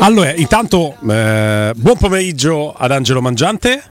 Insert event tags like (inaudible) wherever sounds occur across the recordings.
Allora, intanto eh, buon pomeriggio ad Angelo Mangiante.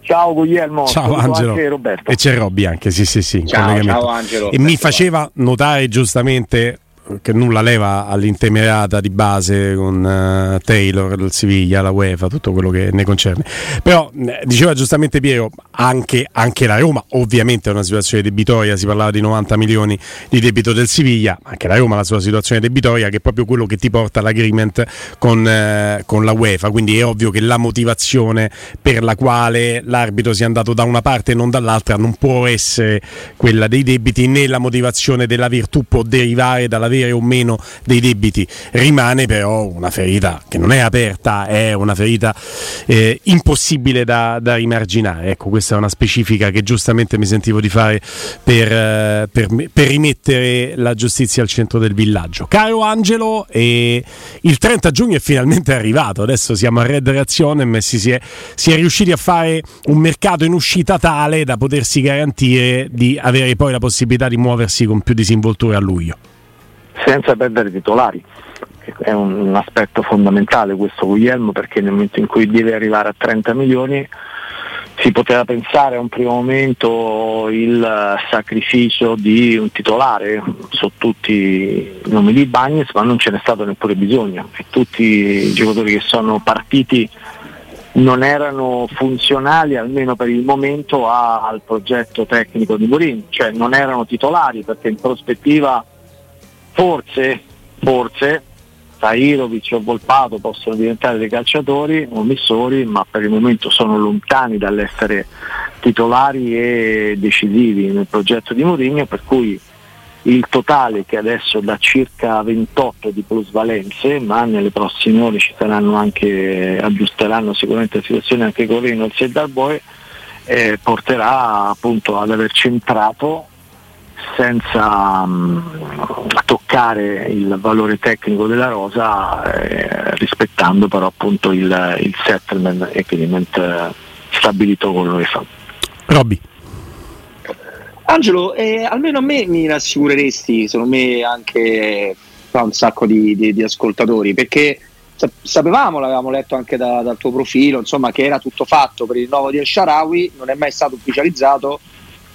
Ciao Guglielmo, Ciao Angelo. anche Roberto. E c'è Robby anche, sì, sì, sì. Ciao, ciao, Angelo. E mi faceva notare giustamente che nulla leva all'intemerata di base con eh, Taylor, il Siviglia, la UEFA, tutto quello che ne concerne. Però eh, diceva giustamente Piero, anche, anche la Roma ovviamente è una situazione debitoria, si parlava di 90 milioni di debito del Siviglia, anche la Roma ha la sua situazione debitoria che è proprio quello che ti porta all'agreement con, eh, con la UEFA, quindi è ovvio che la motivazione per la quale l'arbitro sia andato da una parte e non dall'altra non può essere quella dei debiti né la motivazione della virtù può derivare dall'avere o meno dei debiti. Rimane però una ferita che non è aperta, è una ferita eh, impossibile da, da rimarginare. Ecco, questa è una specifica che giustamente mi sentivo di fare per, eh, per, per rimettere la giustizia al centro del villaggio. Caro Angelo, eh, il 30 giugno è finalmente arrivato, adesso siamo a Red Reazione e si, si, si è riusciti a fare un mercato in uscita tale da potersi garantire di avere poi la possibilità di muoversi con più disinvoltura a luglio. Senza perdere titolari. È un, aspetto fondamentale questo Guglielmo perché nel momento in cui deve arrivare a 30 milioni si poteva pensare a un primo momento il sacrificio di un titolare. Su tutti i nomi di Bagnes, ma non ce n'è stato neppure bisogno. E tutti i giocatori che sono partiti non erano funzionali almeno per il momento a- al progetto tecnico di Mourinho, cioè non erano titolari perché in prospettiva forse, forse Tahirovic o Volpato possono diventare dei calciatori omissori, ma per il momento sono lontani dall'essere titolari e decisivi nel progetto di Mourinho, per cui il totale che adesso da circa 28 di plusvalenze, ma nelle prossime ore ci saranno anche, aggiusteranno sicuramente la situazione anche con Reynolds e Darboe, eh, porterà appunto ad aver centrato senza mm, toccare il valore tecnico della rosa, eh, rispettando però appunto il, il settlement agreement eh, stabilito con l'UEFA. Robby. Angelo, eh, almeno a me mi rassicureresti, secondo me anche fa un sacco di, di- di ascoltatori, perché sa- sapevamo, l'avevamo letto anche da- dal tuo profilo, insomma, che era tutto fatto per il nuovo di El Sharawi, non è mai stato ufficializzato.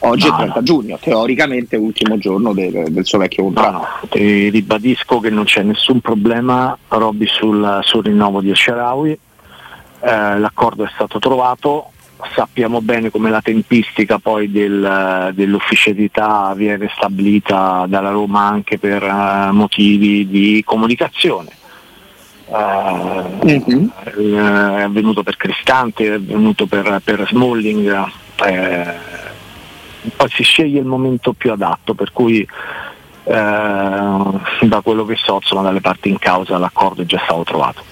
Oggi No, è 30 no. giugno, teoricamente ultimo giorno del, del suo vecchio contratto. no, ti ribadisco che non c'è nessun problema, Robby, sul, sul rinnovo di Sharawi, eh, l'accordo è stato trovato, sappiamo bene come la tempistica poi del- dell'ufficialità viene stabilita dalla Roma anche per eh, motivi di comunicazione. Mhm. eh, è avvenuto per Cristante, è avvenuto per, per Smalling, poi si sceglie il momento più adatto, per cui eh, da quello che so, insomma, dalle parti in causa l'accordo è già stato trovato.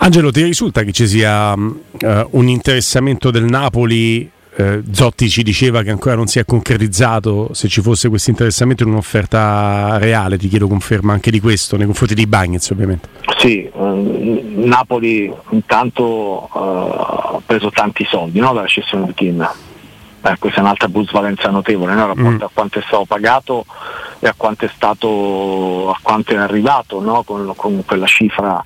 Angelo, ti risulta che ci sia mh, eh, un interessamento del Napoli? eh, Zotti ci diceva che ancora non si è concretizzato. Se ci fosse questo interessamento in un'offerta reale, ti chiedo conferma anche di questo, nei confronti di Bagnets, ovviamente. Sì, eh, Napoli intanto eh, ha preso tanti soldi no, dalla cessione di Kim. Eh, questa è un'altra plusvalenza notevole, no? rapporto a quanto è stato pagato e a quanto è stato a quanto è arrivato no? con, con quella cifra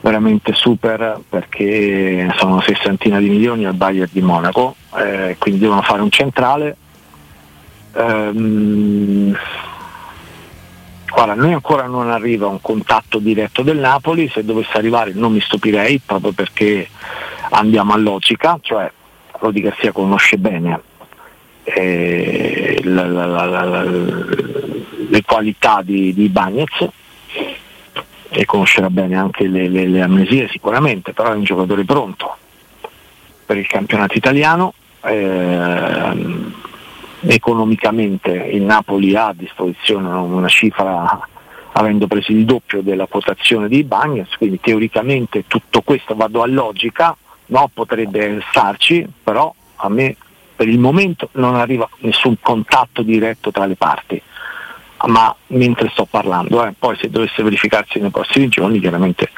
veramente super perché sono sessantina di milioni al Bayern di Monaco, eh, quindi devono fare un centrale. Ehm, Guarda, noi ancora non arriva un contatto diretto del Napoli, se dovesse arrivare non mi stupirei proprio perché andiamo a logica, cioè Rodi Garcia conosce bene eh, la, la, la, le qualità di, di Bagnez e conoscerà bene anche le, le, le, amnesie sicuramente, però è un giocatore pronto per il campionato italiano. Eh, economicamente il Napoli ha a disposizione una cifra avendo preso il doppio della quotazione di Bagnets, quindi teoricamente tutto questo vado a logica, no? potrebbe starci, però a me per il momento non arriva nessun contatto diretto tra le parti ma mentre sto parlando, eh. poi se dovesse verificarsi nei prossimi giorni chiaramente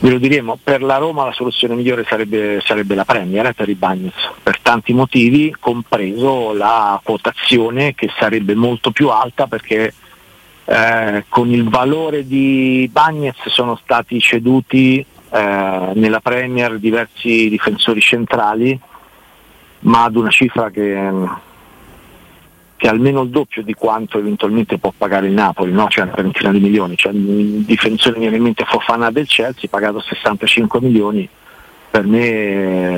ve lo diremo, per la Roma la soluzione migliore sarebbe, sarebbe la Premier eh, per i Bagnets, per tanti motivi, compreso la quotazione che sarebbe molto più alta perché eh, con il valore di Bagnets sono stati ceduti eh, nella Premier diversi difensori centrali, ma ad una cifra che che è almeno il doppio di quanto eventualmente può pagare il Napoli, no? cioè una trentina di milioni. Cioè, il difensore viene in mente Fofana del Chelsea, pagato 65 milioni, per me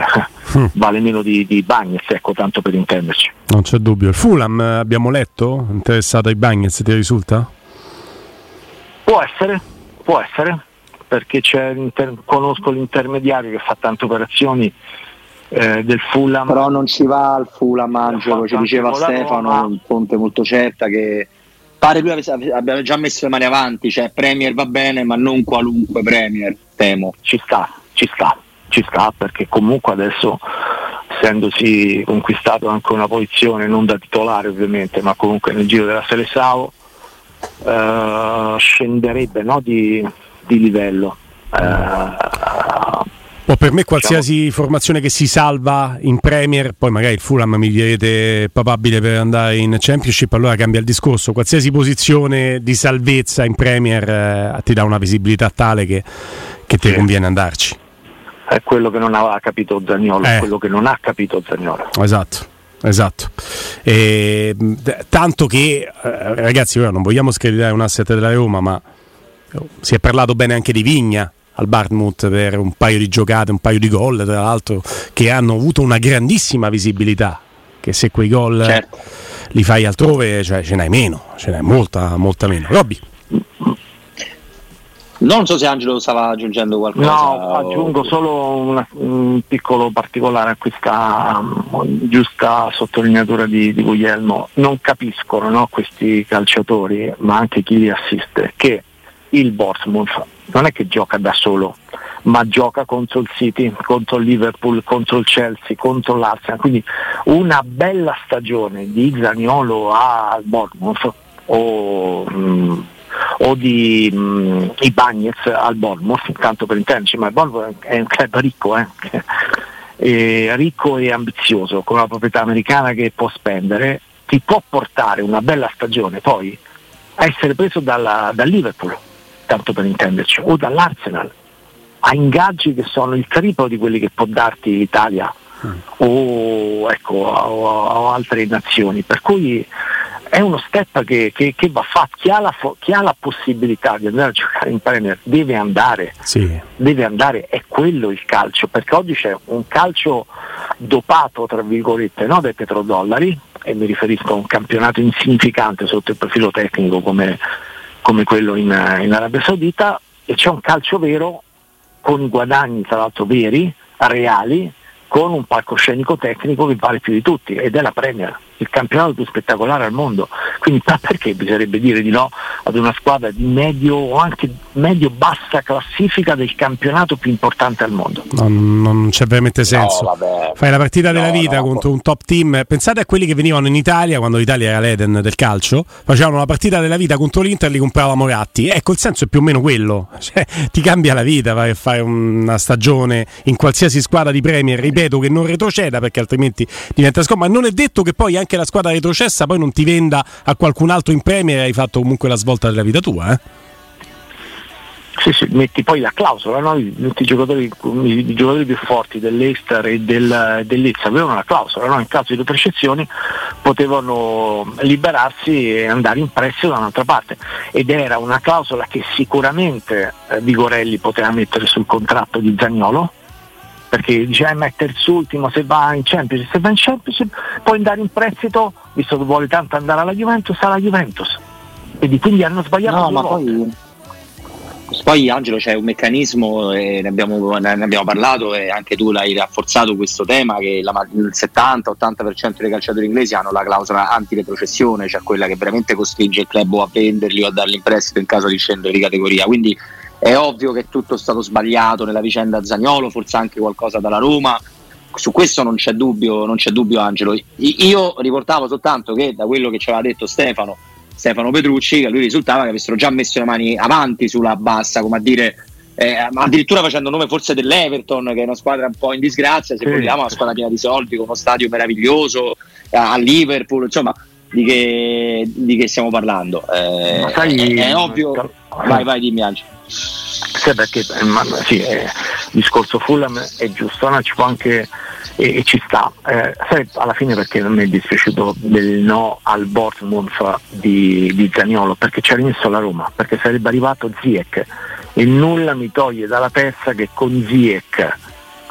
mm. vale meno di, di Bagnez, ecco, tanto per intenderci. Non c'è dubbio. Il Fulham abbiamo letto, interessato ai Bagnez, ti risulta? Può essere, può essere, perché conosco l'intermediario che fa tante operazioni eh, del Fulham. Però non ci va al Fulham, Angelo, ci diceva Stefano, un fonte molto certa che pare lui abbiamo già messo le mani avanti, cioè Premier va bene, ma non qualunque Premier, temo. Ci sta, ci sta, ci sta, perché comunque adesso essendosi conquistato anche una posizione non da titolare ovviamente, ma comunque nel giro della Selesao eh, scenderebbe no, di, di, livello. Eh, o per me qualsiasi diciamo... formazione che si salva in Premier, poi magari il Fulham mi direte papabile per andare in Championship, allora cambia il discorso. Qualsiasi posizione di salvezza in Premier eh, ti dà una visibilità tale che, che ti sì. conviene andarci. È quello che non aveva capito Zagnolo, eh. quello che non ha capito Zagnolo. Esatto. Esatto, e, tanto che eh, ragazzi, ora non vogliamo screditare un asset della Roma, ma si è parlato bene anche di Vigna al Bartmouth per un paio di giocate, un paio di gol, tra l'altro, che hanno avuto una grandissima visibilità. Che se quei gol certo. li fai altrove, cioè, ce n'hai meno, ce n'hai molta, molta meno. Robby. Non so se Angelo stava aggiungendo qualcosa. No, o... aggiungo solo una, un piccolo particolare a questa um, giusta sottolineatura di, di Guglielmo. Non capiscono no, questi calciatori, ma anche chi li assiste, che il Bournemouth non è che gioca da solo, ma gioca contro il City, contro il Liverpool, contro il Chelsea, contro l'Arsenal. Quindi una bella stagione di Zaniolo al Bournemouth o, mm, o di mm, Ibagnez al Bournemouth, tanto per intenderci, ma il Bournemouth è un club ricco, eh? (laughs) e ricco e ambizioso, con una proprietà americana che può spendere, ti può portare una bella stagione poi a essere preso dalla, dal Liverpool tanto per intenderci, o dall'Arsenal, a ingaggi che sono il triplo di quelli che può darti l'Italia mm. o, ecco, o, o, altre nazioni. Per cui è uno step che, che, che va fatto. Chi ha, la, chi ha, la, possibilità di andare a giocare in Premier deve andare, sì. deve andare, è quello il calcio, perché oggi c'è un calcio dopato, tra virgolette, no, dai petrodollari, e mi riferisco a un campionato insignificante sotto il profilo tecnico come come quello in, in Arabia Saudita e c'è un calcio vero con guadagni tra l'altro veri, reali, con un palcoscenico tecnico che vale più di tutti ed è la Premier il campionato più spettacolare al mondo. Quindi perché bisognerebbe dire di no ad una squadra di medio o anche medio-bassa classifica del campionato più importante al mondo? Non, non c'è veramente senso. No, Fai la partita della vita no, contro un top team. Pensate a quelli che venivano in Italia quando l'Italia era l'Eden del calcio. Facevano la partita della vita contro l'Inter e li comprava Moratti. Ecco, il senso è più o meno quello. (laughs) Cioè, ti cambia la vita, vai a fare una stagione in qualsiasi squadra di Premier. Ripeto che non retroceda perché altrimenti diventa scomodo. Ma non è detto che poi anche la squadra retrocessa poi non ti venda a qualcun altro in Premier e hai fatto comunque la svolta della vita tua. Eh? Sì, sì, metti poi la clausola, no? I, i, giocatori, i, giocatori, più forti dell'Ester e del, dell'Izza avevano la clausola, no? in caso di retrocessioni potevano liberarsi e andare in prestito da un'altra parte ed era una clausola che sicuramente eh, Vigorelli poteva mettere sul contratto di Zagnolo perché dice eh, ma è terzultimo se va in Champions, se va in Champions può andare in prestito, visto che vuole tanto andare alla Juventus, alla Juventus. Quindi, quindi hanno sbagliato no, poi, poi Angelo c'è un meccanismo, eh, ne, abbiamo, ne, abbiamo, parlato e anche tu l'hai rafforzato questo tema, che la, il 70-80% dei calciatori inglesi hanno la clausola antiretrocessione, cioè quella che veramente costringe il club a venderli o a darli in prestito in caso di scendere di categoria. Quindi è ovvio che tutto è stato sbagliato nella vicenda Zagnolo, forse anche qualcosa dalla Roma. Su questo non c'è dubbio, non c'è dubbio Angelo. Io riportavo soltanto che da quello che ci aveva detto Stefano, Stefano Petrucci, che a lui risultava che avessero già messo le mani avanti sulla bassa, come a dire eh, addirittura facendo nome forse dell'Everton, che è una squadra un po' in disgrazia, se vogliamo, una squadra piena di soldi, con uno stadio meraviglioso, a Liverpool, insomma, di che, di che stiamo parlando? Eh, sai, è, è, ovvio. Vai, vai, dimmi Angelo. Sì, perché eh, ma, sì, eh, il discorso Fulham è giusto, no? ci può anche e, e ci sta. Eh, sai, alla fine perché non mi è dispiaciuto del no al Bournemouth di, di Zaniolo, perché ci ha rimesso la Roma, perché sarebbe arrivato Ziek e nulla mi toglie dalla testa che con Ziek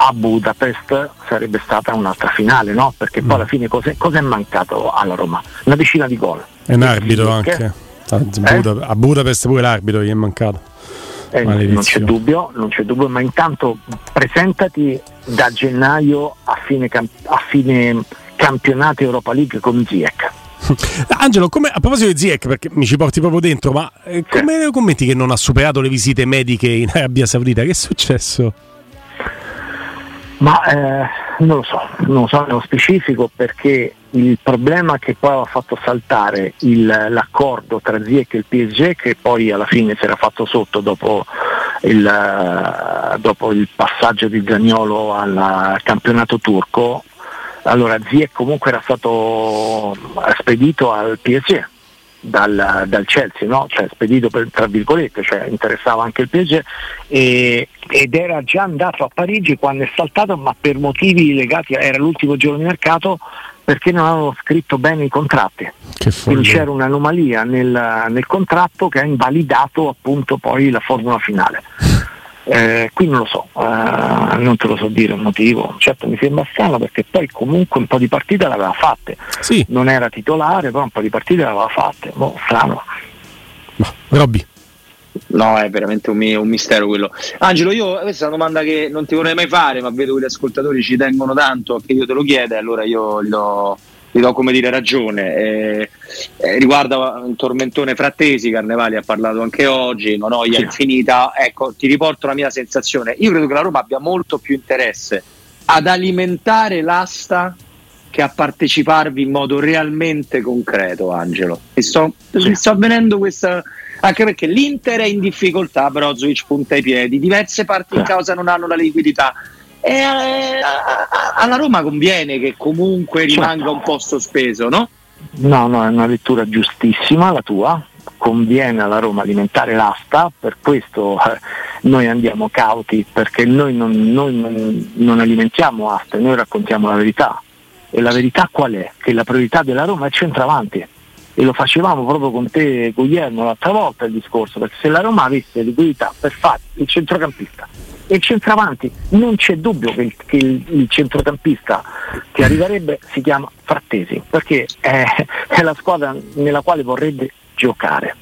a Budapest sarebbe stata un'altra finale, no? Perché poi alla mm. fine cosa è mancato alla Roma? Una decina di gol. E un arbitro anche. Eh? A Budapest pure l'arbitro gli è mancato. Eh, non c'è dubbio, non c'è dubbio, ma intanto presentati da gennaio a fine, camp- a fine campionato Europa League con Ziek. (laughs) Angelo, come, a proposito di Ziek, perché mi ci porti proprio dentro, ma eh, come sì. commenti che non ha superato le visite mediche in Arabia Saudita? Che è successo? Ma eh, non lo so, non lo so nello specifico perché il problema che poi ha fatto saltare il, l'accordo tra Ziek e il PSG che poi alla fine si era fatto sotto dopo il, dopo il passaggio di Zagnolo al campionato turco, allora Ziek comunque era stato spedito al PSG dal, dal Chelsea, no? cioè spedito per, tra virgolette, cioè interessava anche il PSG e, ed era già andato a Parigi quando è saltato ma per motivi legati, era l'ultimo giorno di mercato perché non avevano scritto bene i contratti. Quindi c'era un'anomalia nel, nel contratto che ha invalidato appunto poi la formula finale. Eh, qui non lo so, eh, non te lo so dire il motivo, certo mi sembra strano perché poi comunque un po' di partite l'aveva fatte, sì. non era titolare, però un po' di partite l'aveva fatte, boh, strano. Ma, Robby. No, è veramente un, un, mistero quello. Angelo, io questa è una domanda che non ti vorrei mai fare, ma vedo che gli ascoltatori ci tengono tanto che io te lo chieda, allora io gli do, gli do come dire ragione. Eh, eh, riguarda un tormentone frattesi, Carnevali ha parlato anche oggi, non ho sì. infinita. Ecco, ti riporto la mia sensazione. Io credo che la Roma abbia molto più interesse ad alimentare l'asta che a parteciparvi in modo realmente concreto, Angelo. Mi sto, mi sto avvenendo questa. Anche perché l'Inter è in difficoltà, Brozovic punta i piedi, diverse parti in causa non hanno la liquidità e eh, alla Roma conviene che comunque rimanga un po' sospeso, no? No, no, è una lettura giustissima la tua. Conviene alla Roma alimentare l'asta, per questo eh, noi andiamo cauti, perché noi, non, noi non, non alimentiamo asta, noi raccontiamo la verità. E la verità qual è? Che la priorità della Roma è centravanti e lo facevamo proprio con te Guglielmo l'altra volta il discorso, perché se la Roma avesse liquidità per fare il centrocampista e il centravanti non c'è dubbio che il, che il, il centrocampista che arriverebbe si chiama Frattesi, perché è, è la squadra nella quale vorrebbe giocare.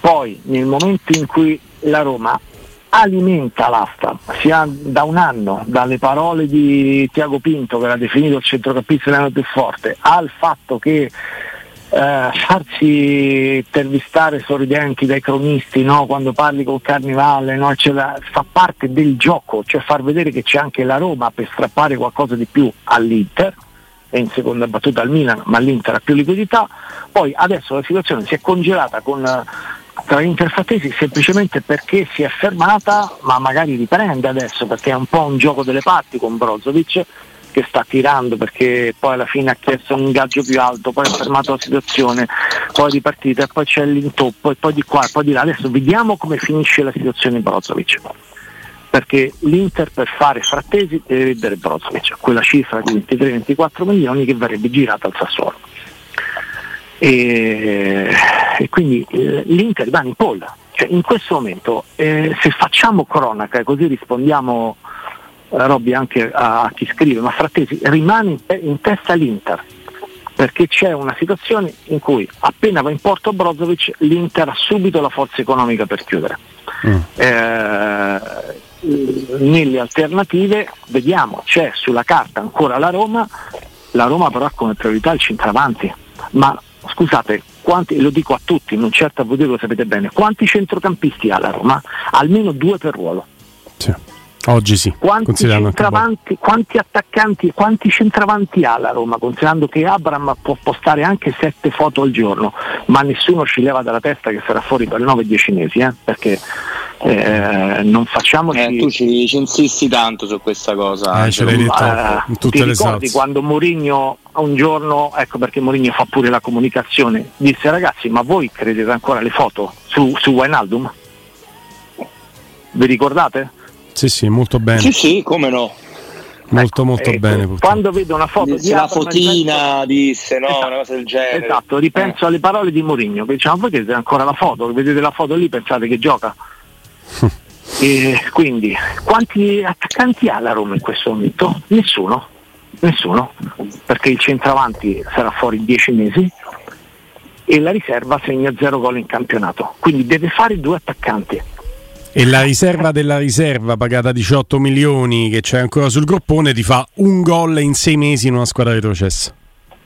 Poi nel momento in cui la Roma alimenta l'asta, sia da un anno, dalle parole di Tiago Pinto che l'ha definito il centrocampista italiano più forte, al fatto che eh, farsi intervistare sorridenti dai cronisti no? quando parli col Carnivale no? la, fa parte del gioco, cioè far vedere che c'è anche la Roma per strappare qualcosa di più all'Inter e in seconda battuta al Milan, ma l'Inter ha più liquidità. Poi adesso la situazione si è congelata con tra l'Inter Frattesi semplicemente perché si è fermata, ma magari riprende adesso perché è un po' un gioco delle parti con Brozovic che sta tirando perché poi alla fine ha chiesto un ingaggio più alto, poi ha fermato la situazione, poi di partita, poi c'è l'intoppo e poi di qua e poi di là. Adesso vediamo come finisce la situazione di Brozovic perché l'Inter per fare frattesi deve vedere Brozovic, quella cifra di 23-24 milioni che verrebbe girata al Sassuolo. E, e quindi eh, l'Inter va in polla. Cioè, in questo momento eh, se facciamo cronaca e così rispondiamo Robby anche a, a, chi scrive, ma Frattesi rimane in, in, testa l'Inter perché c'è una situazione in cui appena va in porto Brozovic l'Inter ha subito la forza economica per chiudere. Mm. Eh, nelle alternative vediamo, c'è sulla carta ancora la Roma, la Roma però ha come priorità il centravanti, ma scusate, quanti, lo dico a tutti, non certo a voi lo sapete bene, quanti centrocampisti ha la Roma? Almeno due per ruolo. Oggi sì. Quanti, centravanti, quanti attaccanti, quanti centravanti ha la Roma, considerando che Abram può postare anche sette foto al giorno, ma nessuno ci leva dalla testa che sarà fuori per 9-10 mesi, eh? perché eh, non facciamoci... Eh, tu ci, ci, insisti tanto su questa cosa. Eh, ce l'hai detto eh, in tutte ti le ricordi salse. quando Mourinho un giorno, ecco perché Mourinho fa pure la comunicazione, disse ragazzi ma voi credete ancora alle foto su, su Wijnaldum? Vi ricordate? Sì, sì, molto bene. Sì, sì, come no. Molto ecco, molto ecco, bene. Purtroppo. Quando vedo una foto di la fotina, ripenso... disse, no? Esatto, una cosa del genere. Esatto, ripenso eh. alle parole di Mourinho, che diceva, voi vedete ancora la foto, vedete la foto lì, pensate che gioca. (laughs) e quindi, quanti attaccanti ha la Roma in questo momento? Nessuno, nessuno, perché il centravanti sarà fuori dieci mesi e la riserva segna zero gol in campionato, quindi deve fare due attaccanti e la riserva della riserva pagata 18 milioni che c'è ancora sul groppone ti fa un gol in sei mesi in una squadra retrocessa.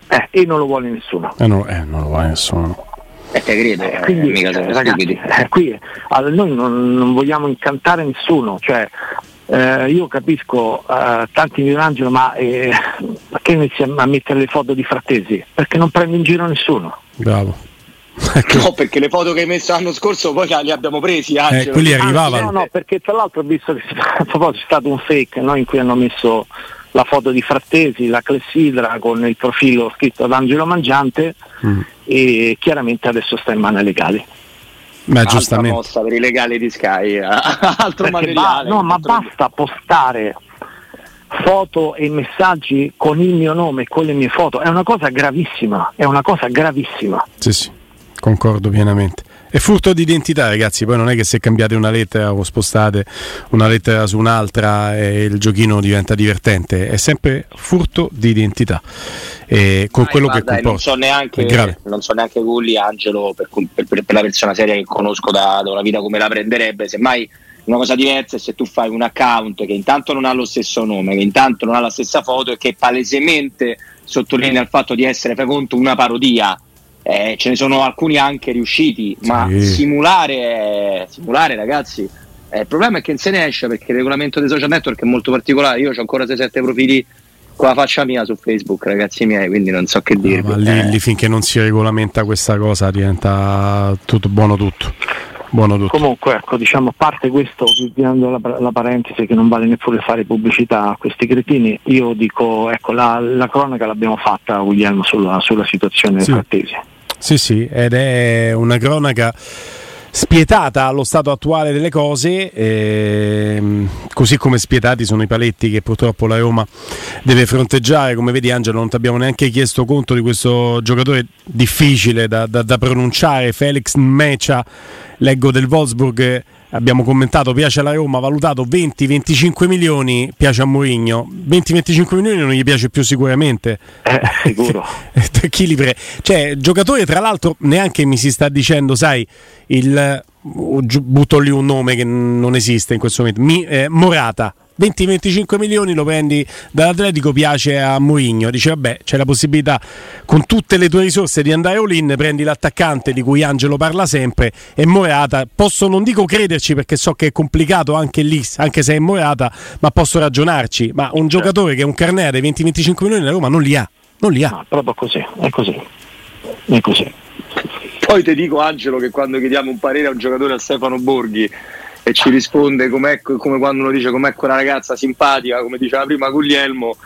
Eh, e non lo vuole nessuno. Eh, no, eh, non lo vuole nessuno. Eh, te credo, eh, quindi, mica eh, ragazzi, eh, qui allora, noi non, non, vogliamo incantare nessuno, cioè eh, io capisco eh, tanti di Angelo, ma perché inizi a mettere le foto di frattesi? Perché non prende in giro nessuno. Bravo. Ecco. No, perché le foto che hai messo l'anno scorso poi li abbiamo presi. Eh, quelli arrivavano. Ah, no, no, perché tra l'altro ho visto che (laughs) c'è stato un fake no, in cui hanno messo la foto di Frattesi, la clessidra con il profilo scritto ad Angelo Mangiante mm. e chiaramente adesso sta in mani legali. Ma giustamente. mossa per i legali di Sky, eh. (laughs) altro perché materiale. Ba- no, ma basta postare foto e messaggi con il mio nome e con le mie foto, è una cosa gravissima, è una cosa gravissima. Sì, sì. Concordo pienamente. È furto di identità, ragazzi. Poi non è che se cambiate una lettera o spostate una lettera su un'altra e il giochino diventa divertente. È sempre furto di identità. E con ah, quello guarda, che comporta. Non so neanche, non so neanche Gulli, Angelo, per, per, per, la persona seria che conosco da, da una vita come la prenderebbe. Semmai una cosa diversa è se tu fai un account che intanto non ha lo stesso nome, che intanto non ha la stessa foto e che palesemente sottolinea il fatto di essere, fai conto, una parodia eh, ce ne sono alcuni anche riusciti, sì. ma simulare, simulare ragazzi, eh, il problema è che se ne esce perché il regolamento dei social network è molto particolare, io ho ancora 6-7 profili con la faccia mia su Facebook, ragazzi miei, quindi non so che no, dirvi. Ma lì, eh. lì, finché non si regolamenta questa cosa diventa tutto buono tutto. Buono tutto. Comunque, ecco, diciamo, a parte questo, chiudendo la, la, parentesi che non vale neppure fare pubblicità a questi cretini, io dico, ecco, la, la cronaca l'abbiamo fatta, Guglielmo, sulla, sulla situazione sì. frattesi. Sì, sì, ed è una cronaca spietata allo stato attuale delle cose, ehm, così come spietati sono i paletti che purtroppo la Roma deve fronteggiare. Come vedi Angelo non ti abbiamo neanche chiesto conto di questo giocatore difficile da, da, da pronunciare, Felix Mecha, leggo del Wolfsburg abbiamo commentato piace alla Roma, valutato 20-25 milioni, piace a Mourinho, 20-25 milioni non gli piace più sicuramente. Eh, sicuro. (laughs) Chi li pre- cioè, giocatore tra l'altro neanche mi si sta dicendo, sai, il butto lì un nome che non esiste in questo momento, Mi, eh, Morata 20-25 milioni lo prendi dall'Atletico, piace a Mourinho, dice vabbè c'è la possibilità con tutte le tue risorse di andare all-in, prendi l'attaccante di cui Angelo parla sempre e Morata, posso non dico crederci perché so che è complicato anche lì, anche se è Morata, ma posso ragionarci, ma un certo. giocatore che è un carnere 20-25 milioni la Roma non li ha, non li ha. No, proprio così, è così, è così. Poi ti dico Angelo che quando chiediamo un parere a un giocatore a Stefano Borghi e ci risponde come quando uno dice com'è quella ragazza simpatica, come diceva prima Guglielmo,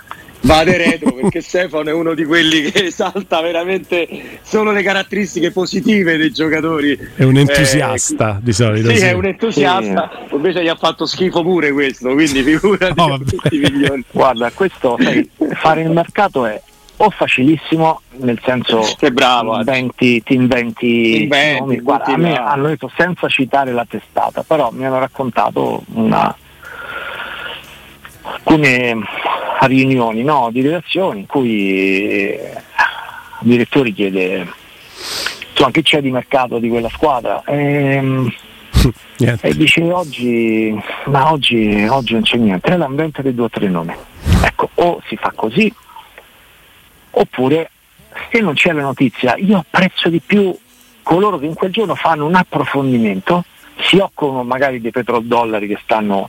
vade retro (laughs) perché Stefano è uno di quelli che esalta veramente solo le caratteristiche positive dei giocatori. È un entusiasta eh, di solito. Sì, sì, è un entusiasta, sì. invece gli ha fatto schifo pure questo, quindi figurati (laughs) no, tutti i milioni. Guarda, questo sai, (laughs) fare il mercato è o facilissimo, nel senso che bravo, ti inventi, ti inventi, inventi Guarda, a me hanno detto senza citare la testata, però mi hanno raccontato una, alcune riunioni no, di redazioni in cui il direttore chiede insomma, che c'è di mercato di quella squadra? E, ehm, (laughs) e dice oggi, ma oggi, oggi non c'è niente, è l'ambiente dei due o tre nomi. Ecco, o si fa così oppure se non c'è la notizia io apprezzo di più coloro che in quel giorno fanno un approfondimento, si occupano magari dei petrodollari che stanno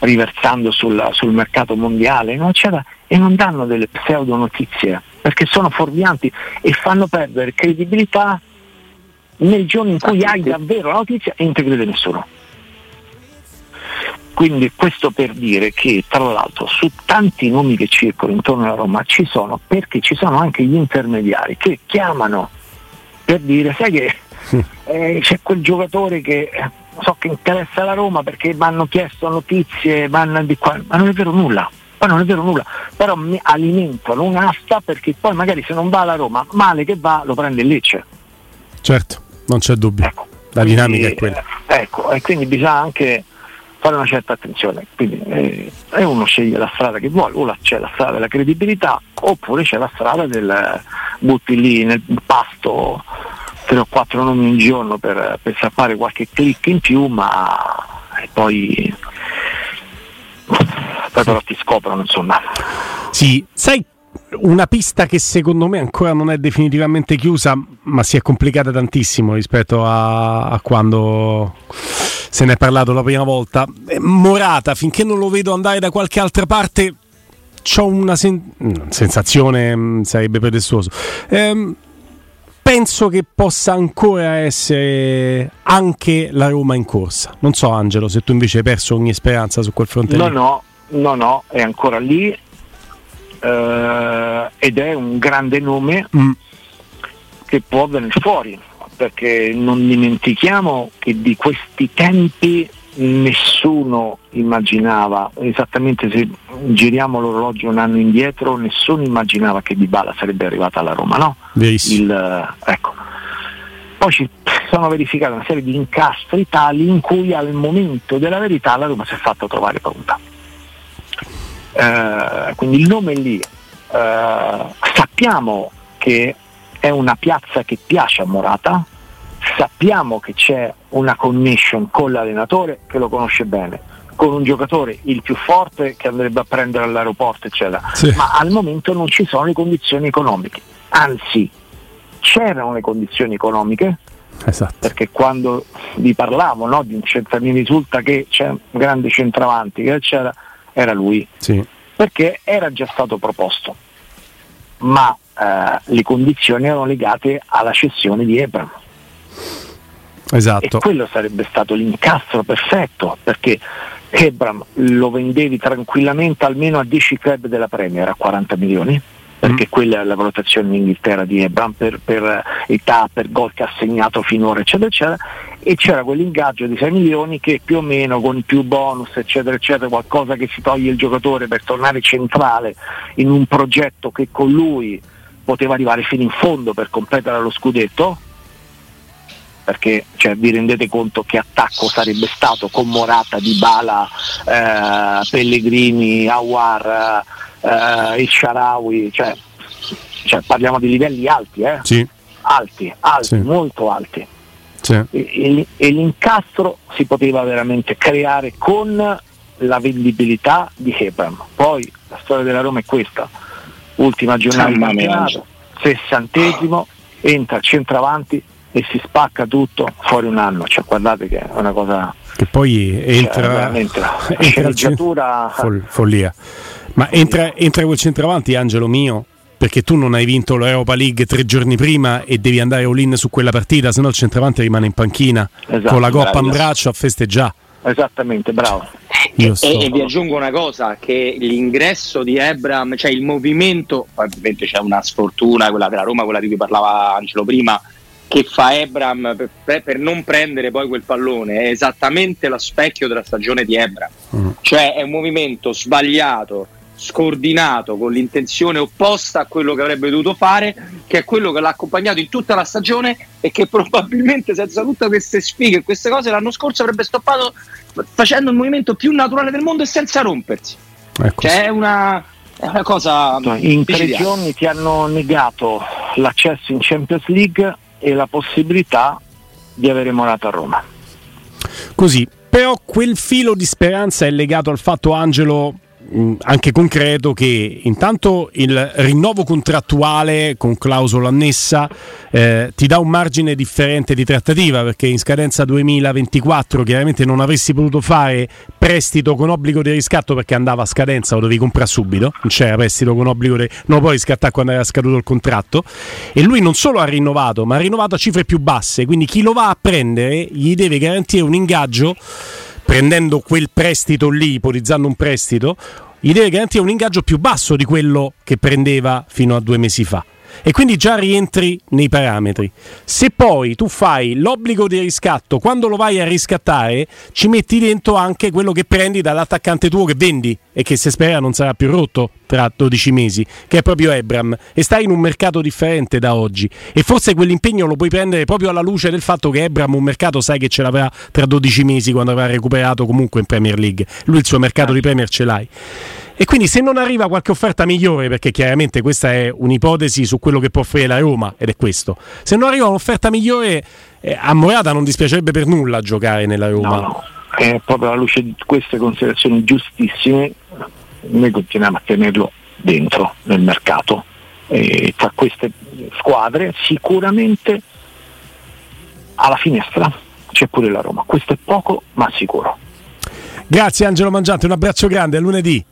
riversando sul, sul mercato mondiale non e non danno delle pseudo notizie perché sono fuorvianti e fanno perdere credibilità nel giorno in cui hai davvero la notizia e non ti crede nessuno. Quindi questo per dire che tra l'altro su tanti nomi che circolano intorno alla Roma ci sono, perché ci sono anche gli intermediari che chiamano per dire, sai che eh, c'è quel giocatore che so che interessa la Roma perché mi hanno chiesto notizie, vanno di qua, ma non è vero nulla. Poi non è vero nulla, però mi alimentano un'asta perché poi magari se non va alla Roma, male che va, lo prende il Lecce. Certo, non c'è dubbio. Ecco, la quindi, dinamica è quella. Eh, ecco, e quindi bisogna anche fare una certa attenzione. Quindi eh, uno sceglie la strada che vuole, o c'è la strada della credibilità, oppure c'è la strada del butti lì nel pasto tre o quattro nomi un giorno per, per fare qualche click in più, ma poi, poi però ti scoprono insomma. Sì, sai una pista che secondo me ancora non è definitivamente chiusa, ma si è complicata tantissimo rispetto a, a quando se ne è parlato la prima volta. Morata, finché non lo vedo andare da qualche altra parte, ho una sen- sensazione, mm, sarebbe pretestuoso. Ehm, penso che possa ancora essere anche la Roma in corsa. Non so, Angelo, se tu invece hai perso ogni speranza su quel fronte. No, no, no, no, è ancora lì eh, ed è un grande nome mm. che può venire fuori perché non dimentichiamo che di questi tempi nessuno immaginava, esattamente se giriamo l'orologio un anno indietro, nessuno immaginava che Dybala sarebbe arrivata alla Roma, no? Il, ecco. Poi ci sono verificate una serie di incastri tali in cui al momento della verità la Roma si è fatta trovare pronta. Eh, quindi il nome è lì. Eh, sappiamo che è una piazza che piace a Morata, sappiamo che c'è una connection con l'allenatore che lo conosce bene, con un giocatore il più forte che andrebbe a prendere all'aeroporto, eccetera. Sì. Ma al momento non ci sono le condizioni economiche. Anzi, c'erano le condizioni economiche. Esatto. Perché quando vi parlavo no, di un centro, mi risulta che c'è un grande centravanti che c'era, era lui. Sì. Perché era già stato proposto. Ma eh, le condizioni erano legate alla cessione di Ebram Esatto. E quello sarebbe stato l'incastro perfetto perché Ebram lo vendevi tranquillamente almeno a 10 club della Premier a 40 milioni perché mm. quella è la valutazione in Inghilterra di Ebram per, per, età, per gol che ha segnato finora, eccetera, eccetera, e c'era quell'ingaggio di 6 milioni che più o meno con più bonus, eccetera, eccetera, qualcosa che si toglie il giocatore per tornare centrale in un progetto che con lui poteva arrivare fino in fondo per completare lo scudetto, perché cioè, vi rendete conto che attacco sarebbe stato con Morata, Di Bala, eh, Pellegrini, Awar, eh, il Sharawi, cioè, cioè, parliamo di livelli alti, eh? sì. alti, alti, sì. molto alti. Sì. E, e, l'incastro si poteva veramente creare con la vendibilità di Hebram. Poi la storia della Roma è questa, ultima giornata di campionato, sessantesimo, entra centravanti, e si spacca tutto fuori un anno, cioè guardate che è una cosa che poi entra, cioè, entra (laughs) fol, follia. Ma entra, entra quel centravanti, Angelo mio, perché tu non hai vinto l'Europa League tre giorni prima e devi andare all-in su quella partita, se no il centravanti rimane in panchina esatto, con la coppa in braccio a festeggiare. esattamente, bravo. E, e, vi aggiungo una cosa, che l'ingresso di Ebram, cioè il movimento, ovviamente c'è una sfortuna, quella della Roma, quella di cui parlava Angelo prima, che fa Ebram per, per, non prendere poi quel pallone è esattamente lo specchio della stagione di Ebram. Mm. Cioè è un movimento sbagliato, scordinato, con l'intenzione opposta a quello che avrebbe dovuto fare, che è quello che l'ha accompagnato in tutta la stagione e che (laughs) probabilmente senza tutte queste sfighe e queste cose l'anno scorso avrebbe stoppato facendo il movimento più naturale del mondo e senza rompersi. Ecco. Cioè è una, è una cosa... In tre giorni ti hanno negato l'accesso in Champions League e la possibilità di avere Morata a Roma. Così, però quel filo di speranza è legato al fatto, Angelo, anche concreto che intanto il rinnovo contrattuale con clausola annessa eh, ti dà un margine differente di trattativa perché in scadenza 2024 chiaramente non avresti potuto fare prestito con obbligo di riscatto perché andava a scadenza lo devi comprare subito non c'era prestito con obbligo di non puoi riscattare quando era scaduto il contratto. E lui non solo ha rinnovato ma ha rinnovato a cifre più basse quindi chi lo va a prendere gli deve garantire un ingaggio prendendo quel prestito lì, ipotizzando un prestito, gli deve garantire un ingaggio più basso di quello che prendeva fino a due mesi fa e quindi già rientri nei parametri. Se poi tu fai l'obbligo di riscatto, quando lo vai a riscattare, ci metti dentro anche quello che prendi dall'attaccante tuo che vendi e che se spera non sarà più rotto tra 12 mesi, che è proprio Ebram, e stai in un mercato differente da oggi. E forse quell'impegno lo puoi prendere proprio alla luce del fatto che Ebram un mercato sai che ce l'avrà tra 12 mesi quando avrà recuperato comunque in Premier League. Lui il suo mercato di Premier ce l'hai. E quindi se non arriva qualche offerta migliore, perché chiaramente questa è un'ipotesi su quello che può offrire la Roma, ed è questo, se non arriva un'offerta migliore, eh, a Morata non dispiacerebbe per nulla giocare nella Roma. No, è proprio alla luce di queste considerazioni giustissime, noi continuiamo a tenerlo dentro nel mercato. E tra queste squadre sicuramente alla finestra c'è pure la Roma. Questo è poco ma sicuro. Grazie Angelo Mangiante, un abbraccio grande, a lunedì.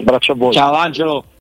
Abbraccio a voi. Ciao Angelo.